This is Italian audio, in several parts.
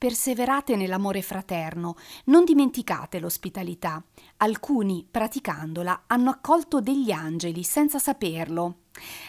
Perseverate nell'amore fraterno, non dimenticate l'ospitalità. Alcuni, praticandola, hanno accolto degli angeli senza saperlo.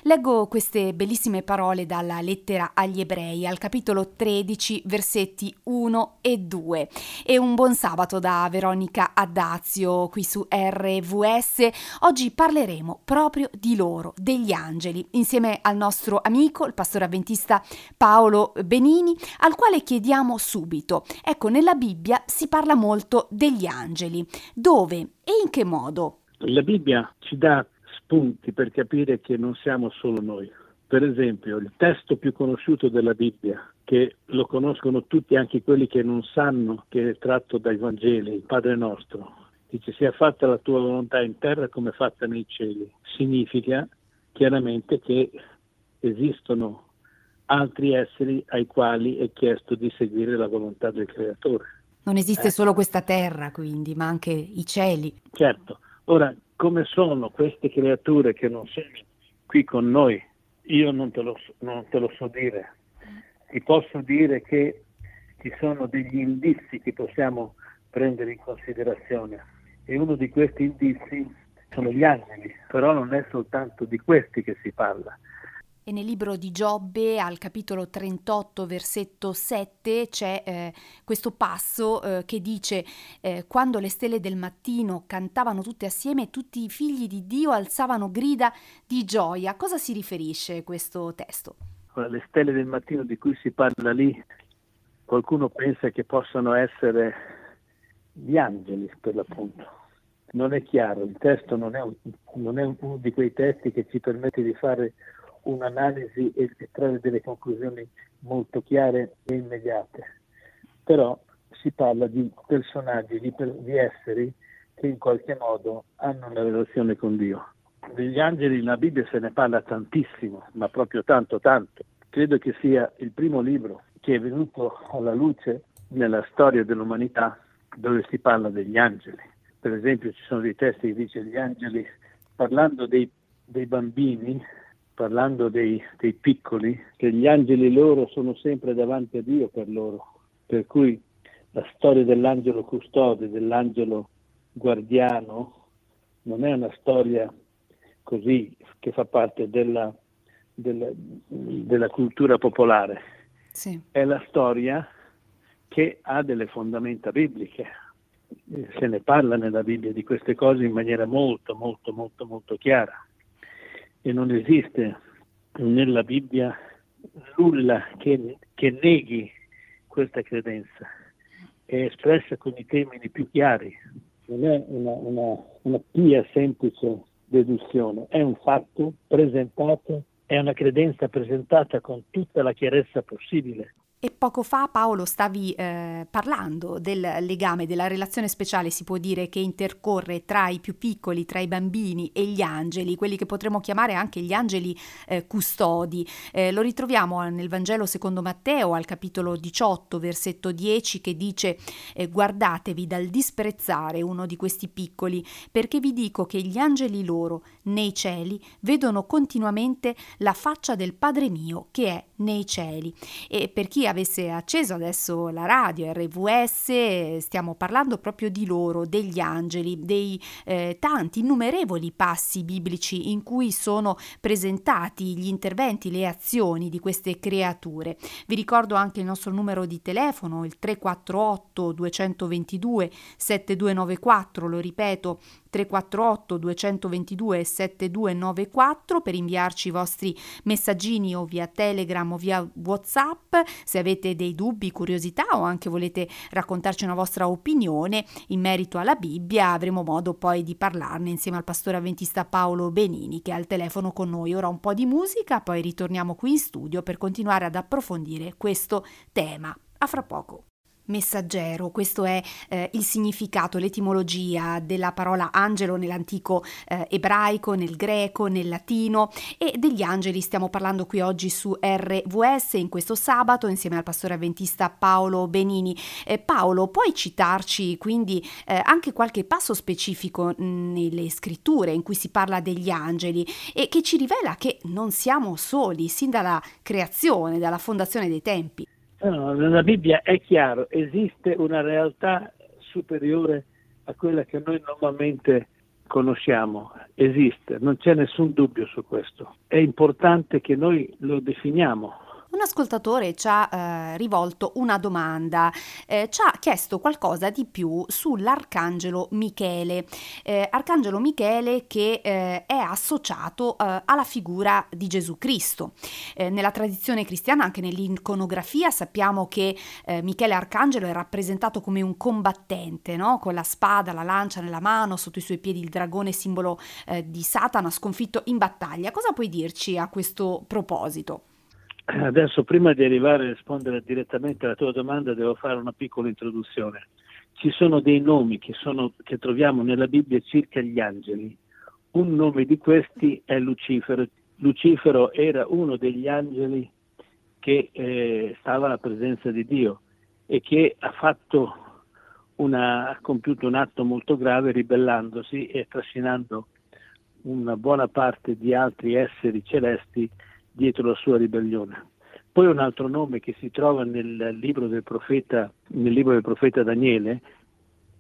Leggo queste bellissime parole dalla lettera agli ebrei al capitolo 13 versetti 1 e 2 e un buon sabato da Veronica Addazio qui su RVS. Oggi parleremo proprio di loro, degli angeli, insieme al nostro amico, il pastore avventista Paolo Benini, al quale chiediamo subito. Ecco, nella Bibbia si parla molto degli angeli. Dove e in che modo? La Bibbia ci dà spunti per capire che non siamo solo noi. Per esempio, il testo più conosciuto della Bibbia, che lo conoscono tutti, anche quelli che non sanno che è tratto dai Vangeli, il Padre nostro, dice sia fatta la tua volontà in terra come fatta nei cieli. Significa chiaramente che esistono altri esseri ai quali è chiesto di seguire la volontà del Creatore. Non esiste eh. solo questa terra, quindi, ma anche i cieli. Certo. Ora, come sono queste creature che non sono qui con noi, io non te lo, non te lo so dire. Ti posso dire che ci sono degli indizi che possiamo prendere in considerazione e uno di questi indizi sono gli angeli, però non è soltanto di questi che si parla, e nel libro di Giobbe, al capitolo 38, versetto 7, c'è eh, questo passo eh, che dice: eh, Quando le stelle del mattino cantavano tutte assieme, tutti i figli di Dio alzavano grida di gioia. A cosa si riferisce questo testo? Le stelle del mattino di cui si parla lì, qualcuno pensa che possano essere gli angeli, per l'appunto. Non è chiaro, il testo non è, un, non è uno di quei testi che ci permette di fare un'analisi e trarre delle conclusioni molto chiare e immediate. Però si parla di personaggi, di, di esseri che in qualche modo hanno una relazione con Dio. Degli angeli nella Bibbia se ne parla tantissimo, ma proprio tanto tanto. Credo che sia il primo libro che è venuto alla luce nella storia dell'umanità dove si parla degli angeli. Per esempio ci sono dei testi che dice gli angeli, parlando dei, dei bambini, parlando dei, dei piccoli, che gli angeli loro sono sempre davanti a Dio per loro, per cui la storia dell'angelo custode, dell'angelo guardiano, non è una storia così che fa parte della, della, della cultura popolare, sì. è la storia che ha delle fondamenta bibliche. Se ne parla nella Bibbia di queste cose in maniera molto, molto, molto, molto chiara e non esiste nella Bibbia nulla che, che neghi questa credenza. È espressa con i termini più chiari, non è una, una, una pia semplice deduzione, è un fatto presentato, è una credenza presentata con tutta la chiarezza possibile. E poco fa Paolo stavi eh, parlando del legame, della relazione speciale, si può dire, che intercorre tra i più piccoli, tra i bambini e gli angeli, quelli che potremmo chiamare anche gli angeli eh, custodi. Eh, lo ritroviamo nel Vangelo secondo Matteo al capitolo 18, versetto 10, che dice eh, guardatevi dal disprezzare uno di questi piccoli, perché vi dico che gli angeli loro nei cieli vedono continuamente la faccia del Padre mio che è nei cieli. E per chi avesse acceso adesso la radio RVS, stiamo parlando proprio di loro, degli angeli, dei eh, tanti, innumerevoli passi biblici in cui sono presentati gli interventi, le azioni di queste creature. Vi ricordo anche il nostro numero di telefono, il 348 222 7294, lo ripeto, 348 222 7294 per inviarci i vostri messaggini o via Telegram o via WhatsApp. Se avete dei dubbi, curiosità o anche volete raccontarci una vostra opinione in merito alla Bibbia, avremo modo poi di parlarne insieme al pastore avventista Paolo Benini che è al telefono con noi. Ora un po' di musica, poi ritorniamo qui in studio per continuare ad approfondire questo tema. A fra poco messaggero, questo è eh, il significato, l'etimologia della parola angelo nell'antico eh, ebraico, nel greco, nel latino e degli angeli stiamo parlando qui oggi su RVS in questo sabato insieme al pastore avventista Paolo Benini. Eh, Paolo, puoi citarci quindi eh, anche qualche passo specifico nelle scritture in cui si parla degli angeli e che ci rivela che non siamo soli sin dalla creazione, dalla fondazione dei tempi? No, nella Bibbia è chiaro, esiste una realtà superiore a quella che noi normalmente conosciamo, esiste, non c'è nessun dubbio su questo. È importante che noi lo definiamo un ascoltatore ci ha eh, rivolto una domanda, eh, ci ha chiesto qualcosa di più sull'Arcangelo Michele. Eh, Arcangelo Michele che eh, è associato eh, alla figura di Gesù Cristo. Eh, nella tradizione cristiana, anche nell'iconografia, sappiamo che Michele Arcangelo è rappresentato come un combattente, no? con la spada, la lancia nella mano, sotto i suoi piedi il dragone, simbolo di Satana, sconfitto in battaglia. Cosa puoi dirci a questo proposito? Adesso, prima di arrivare a rispondere direttamente alla tua domanda, devo fare una piccola introduzione. Ci sono dei nomi che, sono, che troviamo nella Bibbia circa gli angeli. Un nome di questi è Lucifero. Lucifero era uno degli angeli che eh, stava alla presenza di Dio e che ha, una, ha compiuto un atto molto grave ribellandosi e trascinando una buona parte di altri esseri celesti dietro la sua ribellione. Poi un altro nome che si trova nel libro del profeta, nel libro del profeta Daniele,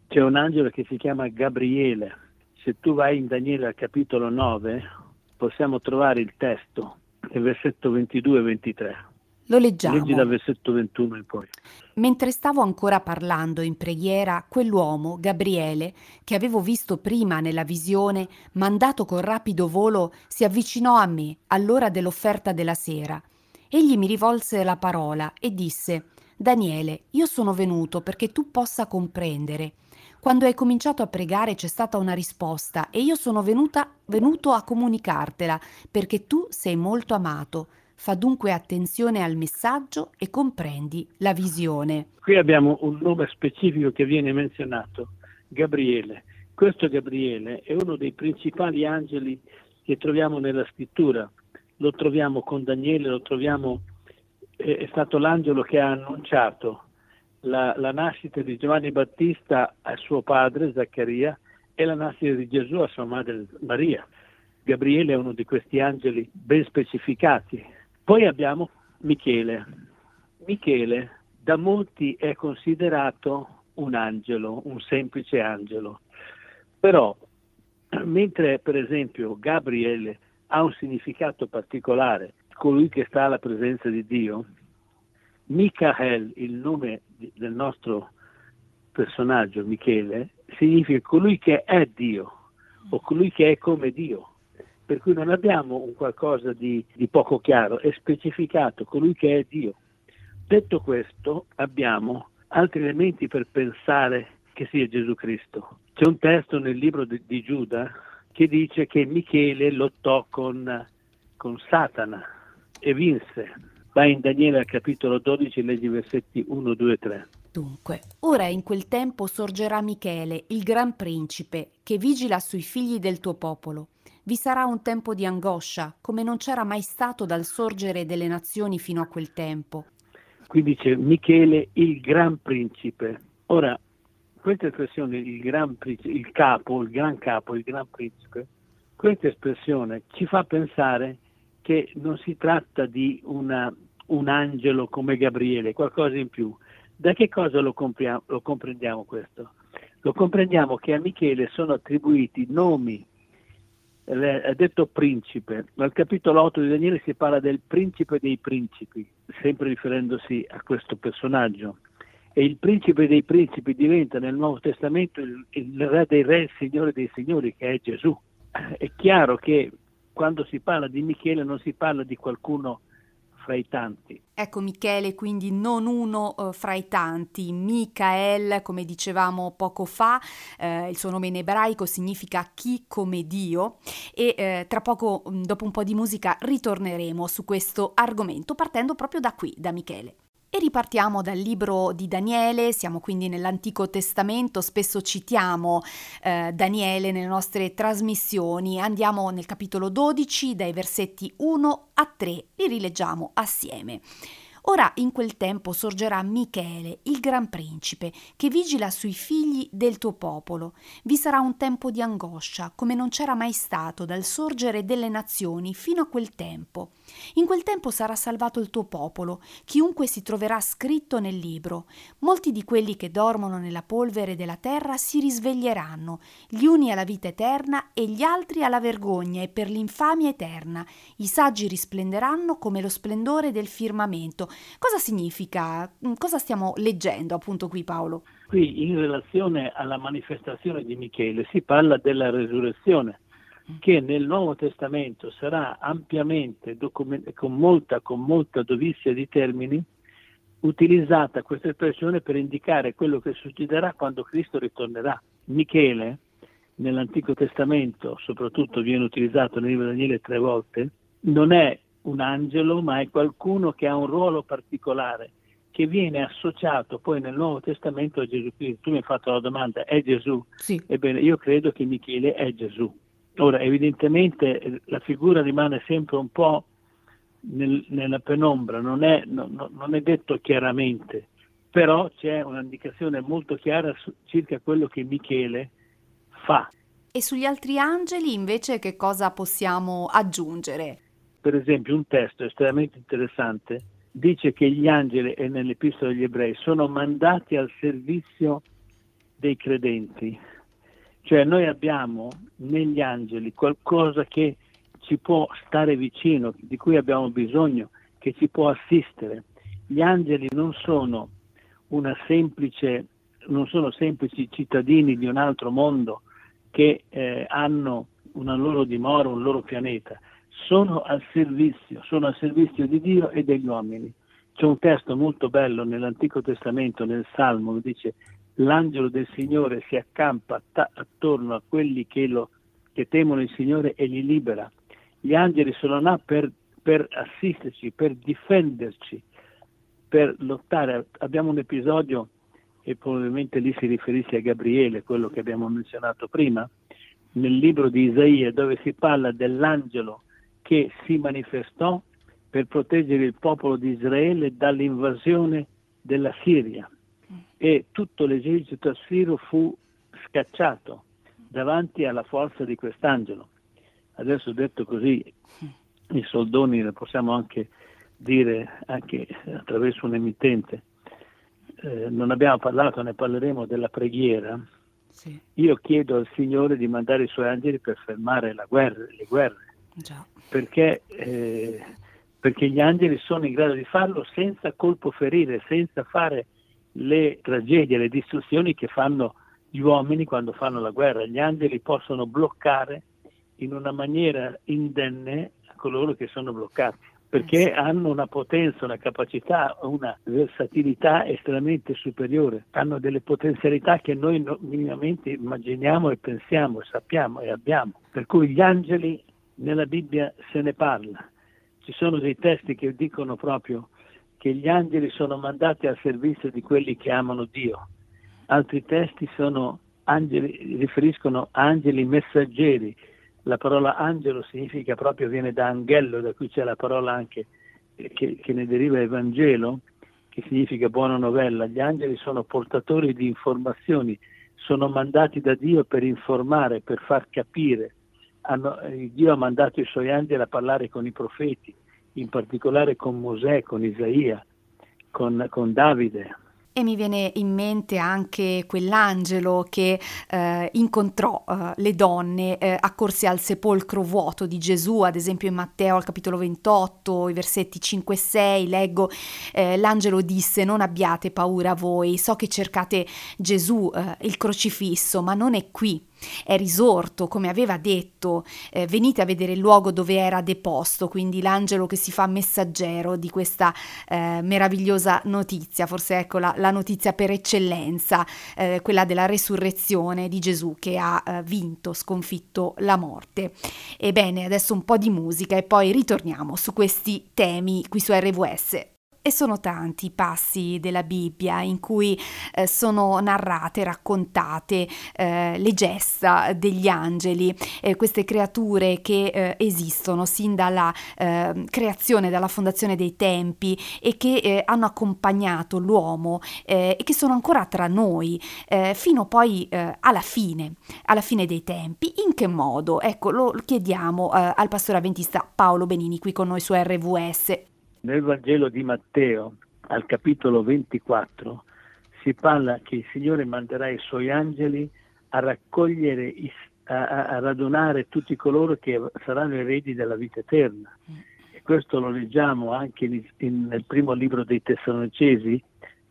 c'è un angelo che si chiama Gabriele. Se tu vai in Daniele al capitolo 9, possiamo trovare il testo, nel versetto 22 e 23. Lo leggiamo. Leggi dal versetto 21 in poi. Mentre stavo ancora parlando in preghiera, quell'uomo, Gabriele, che avevo visto prima nella visione, mandato con rapido volo, si avvicinò a me all'ora dell'offerta della sera. Egli mi rivolse la parola e disse: Daniele, io sono venuto perché tu possa comprendere. Quando hai cominciato a pregare c'è stata una risposta e io sono venuta, venuto a comunicartela perché tu sei molto amato. Fa dunque attenzione al messaggio e comprendi la visione. Qui abbiamo un nome specifico che viene menzionato, Gabriele. Questo Gabriele è uno dei principali angeli che troviamo nella scrittura. Lo troviamo con Daniele, lo troviamo, è stato l'angelo che ha annunciato la, la nascita di Giovanni Battista a suo padre Zaccaria e la nascita di Gesù a sua madre Maria. Gabriele è uno di questi angeli ben specificati poi abbiamo Michele. Michele da molti è considerato un angelo, un semplice angelo, però mentre per esempio Gabriele ha un significato particolare, colui che sta alla presenza di Dio, Michael, il nome del nostro personaggio, Michele, significa colui che è Dio o colui che è come Dio per cui non abbiamo un qualcosa di, di poco chiaro, è specificato colui che è Dio. Detto questo, abbiamo altri elementi per pensare che sia Gesù Cristo. C'è un testo nel libro di, di Giuda che dice che Michele lottò con, con Satana e vinse. Vai in Daniele al capitolo 12, leggi versetti 1, 2 3. Dunque, ora in quel tempo sorgerà Michele, il gran principe, che vigila sui figli del tuo popolo vi sarà un tempo di angoscia, come non c'era mai stato dal sorgere delle nazioni fino a quel tempo. Qui dice Michele, il gran principe. Ora, questa espressione, il, gran principe, il capo, il gran capo, il gran principe, questa espressione ci fa pensare che non si tratta di una, un angelo come Gabriele, qualcosa in più. Da che cosa lo, lo comprendiamo questo? Lo comprendiamo che a Michele sono attribuiti nomi è detto principe. Nel capitolo 8 di Daniele si parla del principe dei principi, sempre riferendosi a questo personaggio. E il principe dei principi diventa nel Nuovo Testamento il, il re dei re, il signore dei signori, che è Gesù. È chiaro che quando si parla di Michele non si parla di qualcuno fra i tanti. Ecco Michele, quindi non uno uh, fra i tanti, Michael, come dicevamo poco fa, eh, il suo nome in ebraico significa chi come Dio e eh, tra poco, mm, dopo un po' di musica, ritorneremo su questo argomento partendo proprio da qui, da Michele. E ripartiamo dal libro di Daniele, siamo quindi nell'Antico Testamento, spesso citiamo eh, Daniele nelle nostre trasmissioni, andiamo nel capitolo 12 dai versetti 1 a 3, li rileggiamo assieme. Ora in quel tempo sorgerà Michele, il gran principe, che vigila sui figli del tuo popolo. Vi sarà un tempo di angoscia, come non c'era mai stato dal sorgere delle nazioni fino a quel tempo. In quel tempo sarà salvato il tuo popolo, chiunque si troverà scritto nel libro. Molti di quelli che dormono nella polvere della terra si risveglieranno, gli uni alla vita eterna e gli altri alla vergogna e per l'infamia eterna. I saggi risplenderanno come lo splendore del firmamento Cosa significa? Mm, cosa stiamo leggendo appunto qui Paolo? Qui in relazione alla manifestazione di Michele si parla della resurrezione che nel Nuovo Testamento sarà ampiamente document- con molta, con molta dovizia di termini utilizzata questa espressione per indicare quello che succederà quando Cristo ritornerà. Michele nell'Antico Testamento soprattutto viene utilizzato nel libro di Daniele tre volte, non è un angelo, ma è qualcuno che ha un ruolo particolare, che viene associato poi nel Nuovo Testamento a Gesù Cristo. Tu mi hai fatto la domanda, è Gesù? Sì. Ebbene, io credo che Michele è Gesù. Ora, evidentemente la figura rimane sempre un po' nel, nella penombra, non è, no, non è, detto chiaramente, però c'è un'indicazione molto chiara su, circa quello che Michele fa. E sugli altri angeli invece che cosa possiamo aggiungere? Per esempio un testo estremamente interessante dice che gli angeli, e nell'Epistola degli Ebrei, sono mandati al servizio dei credenti. Cioè noi abbiamo negli angeli qualcosa che ci può stare vicino, di cui abbiamo bisogno, che ci può assistere. Gli angeli non sono semplice, non sono semplici cittadini di un altro mondo che eh, hanno una loro dimora, un loro pianeta sono al servizio, sono al servizio di Dio e degli uomini. C'è un testo molto bello nell'Antico Testamento, nel Salmo, che dice l'angelo del Signore si accampa t- attorno a quelli che, lo, che, temono il Signore e li libera. Gli angeli sono là per, per assisterci, per difenderci, per lottare. Abbiamo un episodio, e probabilmente lì si riferisce a Gabriele, quello che abbiamo menzionato prima, nel libro di Isaia, dove si parla dell'angelo che si manifestò per proteggere il popolo di Israele dall'invasione della Siria e tutto l'esercito assiro fu scacciato davanti alla forza di quest'angelo. Adesso detto così, i soldoni ne possiamo anche dire anche attraverso un emittente. Eh, non abbiamo parlato, ne parleremo della preghiera. Sì. Io chiedo al Signore di mandare i suoi angeli per fermare guerra, le guerre perché, eh, perché gli angeli sono in grado di farlo senza colpo ferire, senza fare le tragedie, le distruzioni che fanno gli uomini quando fanno la guerra. Gli angeli possono bloccare in una maniera indenne coloro che sono bloccati, perché eh hanno una potenza, una capacità, una versatilità estremamente superiore, hanno delle potenzialità che noi minimamente immaginiamo e pensiamo, sappiamo e abbiamo. Per cui gli angeli nella Bibbia se ne parla. Ci sono dei testi che dicono proprio che gli angeli sono mandati al servizio di quelli che amano Dio. Altri testi angeli, riferiscono angeli messaggeri. La parola angelo significa proprio, viene da angelo, da cui c'è la parola anche che, che ne deriva Evangelo, che significa buona novella. Gli angeli sono portatori di informazioni, sono mandati da Dio per informare, per far capire, hanno, eh, Dio ha mandato i suoi angeli a parlare con i profeti, in particolare con Mosè, con Isaia, con, con Davide. E mi viene in mente anche quell'angelo che eh, incontrò eh, le donne eh, accorse al sepolcro vuoto di Gesù, ad esempio in Matteo al capitolo 28, i versetti 5 e 6, leggo, eh, l'angelo disse non abbiate paura voi, so che cercate Gesù, eh, il crocifisso, ma non è qui è risorto, come aveva detto, eh, venite a vedere il luogo dove era deposto, quindi l'angelo che si fa messaggero di questa eh, meravigliosa notizia, forse ecco la, la notizia per eccellenza, eh, quella della resurrezione di Gesù che ha eh, vinto, sconfitto la morte. Ebbene, adesso un po' di musica e poi ritorniamo su questi temi qui su RVS. E sono tanti i passi della Bibbia in cui eh, sono narrate, raccontate eh, le gesta degli angeli, eh, queste creature che eh, esistono sin dalla ehm, creazione, dalla fondazione dei tempi e che eh, hanno accompagnato l'uomo eh, e che sono ancora tra noi fino poi alla fine, alla fine dei tempi. In che modo? Ecco, lo chiediamo al pastore avventista Paolo Benini qui con noi su RVS. Nel Vangelo di Matteo, al capitolo 24, si parla che il Signore manderà i suoi angeli a raccogliere, a, a radunare tutti coloro che saranno eredi della vita eterna. E questo lo leggiamo anche in, in, nel primo libro dei Tessalonicesi,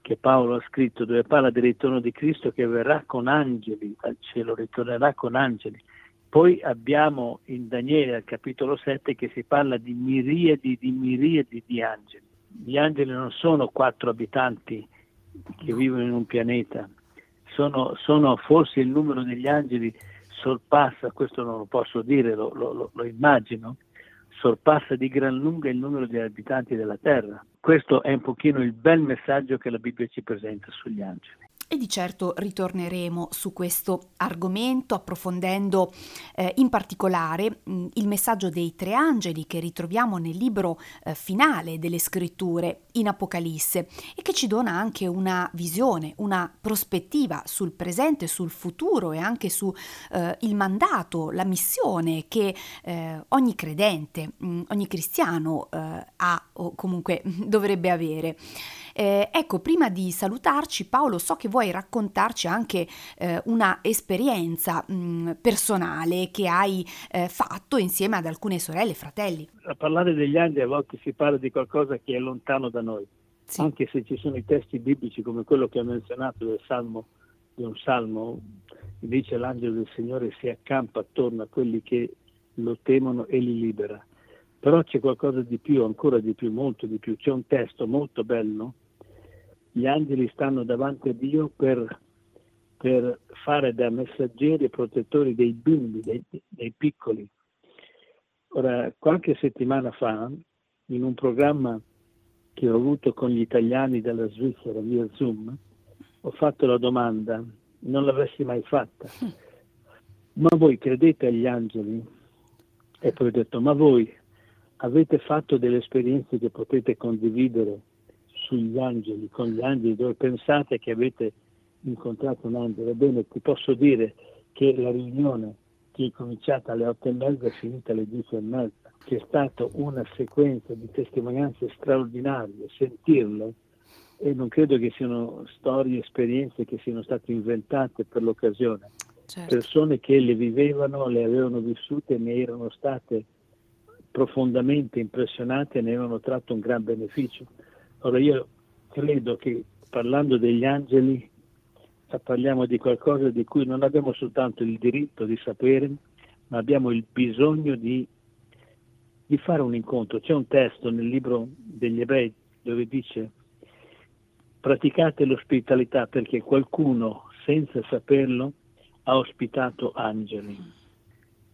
che Paolo ha scritto, dove parla del ritorno di Cristo che verrà con angeli al cielo, ritornerà con angeli. Poi abbiamo in Daniele al capitolo 7 che si parla di miriadi di miriadi di angeli. Gli angeli non sono quattro abitanti che vivono in un pianeta, sono, sono forse il numero degli angeli sorpassa, questo non lo posso dire, lo, lo, lo immagino, sorpassa di gran lunga il numero di abitanti della Terra. Questo è un pochino il bel messaggio che la Bibbia ci presenta sugli angeli. E di certo ritorneremo su questo argomento approfondendo eh, in particolare mh, il messaggio dei tre angeli che ritroviamo nel libro eh, finale delle scritture in Apocalisse e che ci dona anche una visione, una prospettiva sul presente, sul futuro e anche su eh, mandato, la missione che eh, ogni credente, mh, ogni cristiano eh, ha o comunque dovrebbe avere. Eh, ecco, prima di salutarci, Paolo, so che vuoi raccontarci anche eh, una esperienza mh, mm, personale che hai eh, fatto insieme ad alcune sorelle e fratelli. A parlare degli angeli a volte si parla di qualcosa che è lontano da noi, sì. anche se ci sono i testi biblici come quello che ho menzionato del Salmo, di un Salmo, dice l'angelo del Signore si accampa attorno a quelli che lo temono e li libera. Però c'è qualcosa di più, ancora di più, molto di più. C'è un testo molto bello. Gli angeli stanno davanti a Dio per, per fare da messaggeri e protettori dei bimbi, dei, dei piccoli. Ora, qualche settimana fa, in un programma che ho avuto con gli italiani della Svizzera via Zoom, ho fatto la domanda, non l'avessi mai fatta, ma voi credete agli angeli? E poi ho detto, ma voi avete fatto delle esperienze che potete condividere sugli angeli, con gli angeli, dove pensate che avete incontrato un angelo. Ebbene, ti posso dire che la riunione che è cominciata alle otto e mezza è finita alle dieci e mezza. C'è stata una sequenza di testimonianze straordinarie, sentirle, e non credo che siano storie, esperienze che siano state inventate per l'occasione. Certo. Persone che le vivevano, le avevano vissute ne erano state profondamente impressionati e ne avevano tratto un gran beneficio. Ora io credo che parlando degli angeli parliamo di qualcosa di cui non abbiamo soltanto il diritto di sapere, ma abbiamo il bisogno di, di fare un incontro. C'è un testo nel libro degli ebrei dove dice praticate l'ospitalità perché qualcuno senza saperlo ha ospitato angeli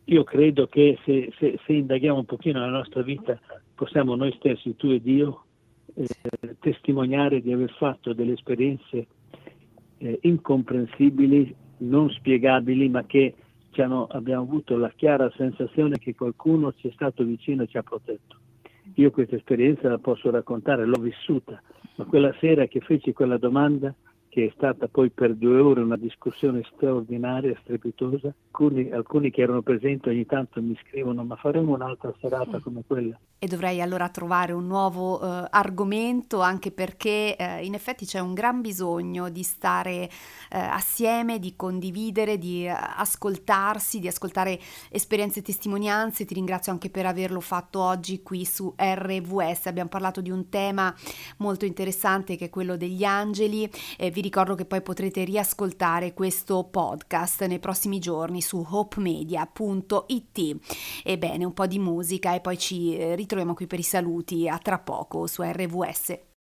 io credo che se, se, se, indaghiamo un pochino la nostra vita possiamo noi stessi, tu ed io, eh, testimoniare di aver fatto delle esperienze eh, incomprensibili, non spiegabili, ma che hanno, abbiamo avuto la chiara sensazione che qualcuno ci è stato vicino e ci ha protetto. Io questa esperienza la posso raccontare, l'ho vissuta, ma quella sera che feci quella domanda che è stata poi per due ore una discussione straordinaria, strepitosa. Alcuni, alcuni che erano presenti ogni tanto mi scrivono ma faremo un'altra serata come quella. E dovrei allora trovare un nuovo uh, argomento anche perché uh, in effetti c'è un gran bisogno di stare uh, assieme, di condividere, di ascoltarsi, di ascoltare esperienze e testimonianze. Ti ringrazio anche per averlo fatto oggi qui su RVS. Abbiamo parlato di un tema molto interessante che è quello degli angeli. Eh, vi ricordo che poi potrete riascoltare questo podcast nei prossimi giorni su hopemedia.it. Ebbene, un po' di musica e poi ci eh, ritroviamo qui per i saluti a tra poco su RVS.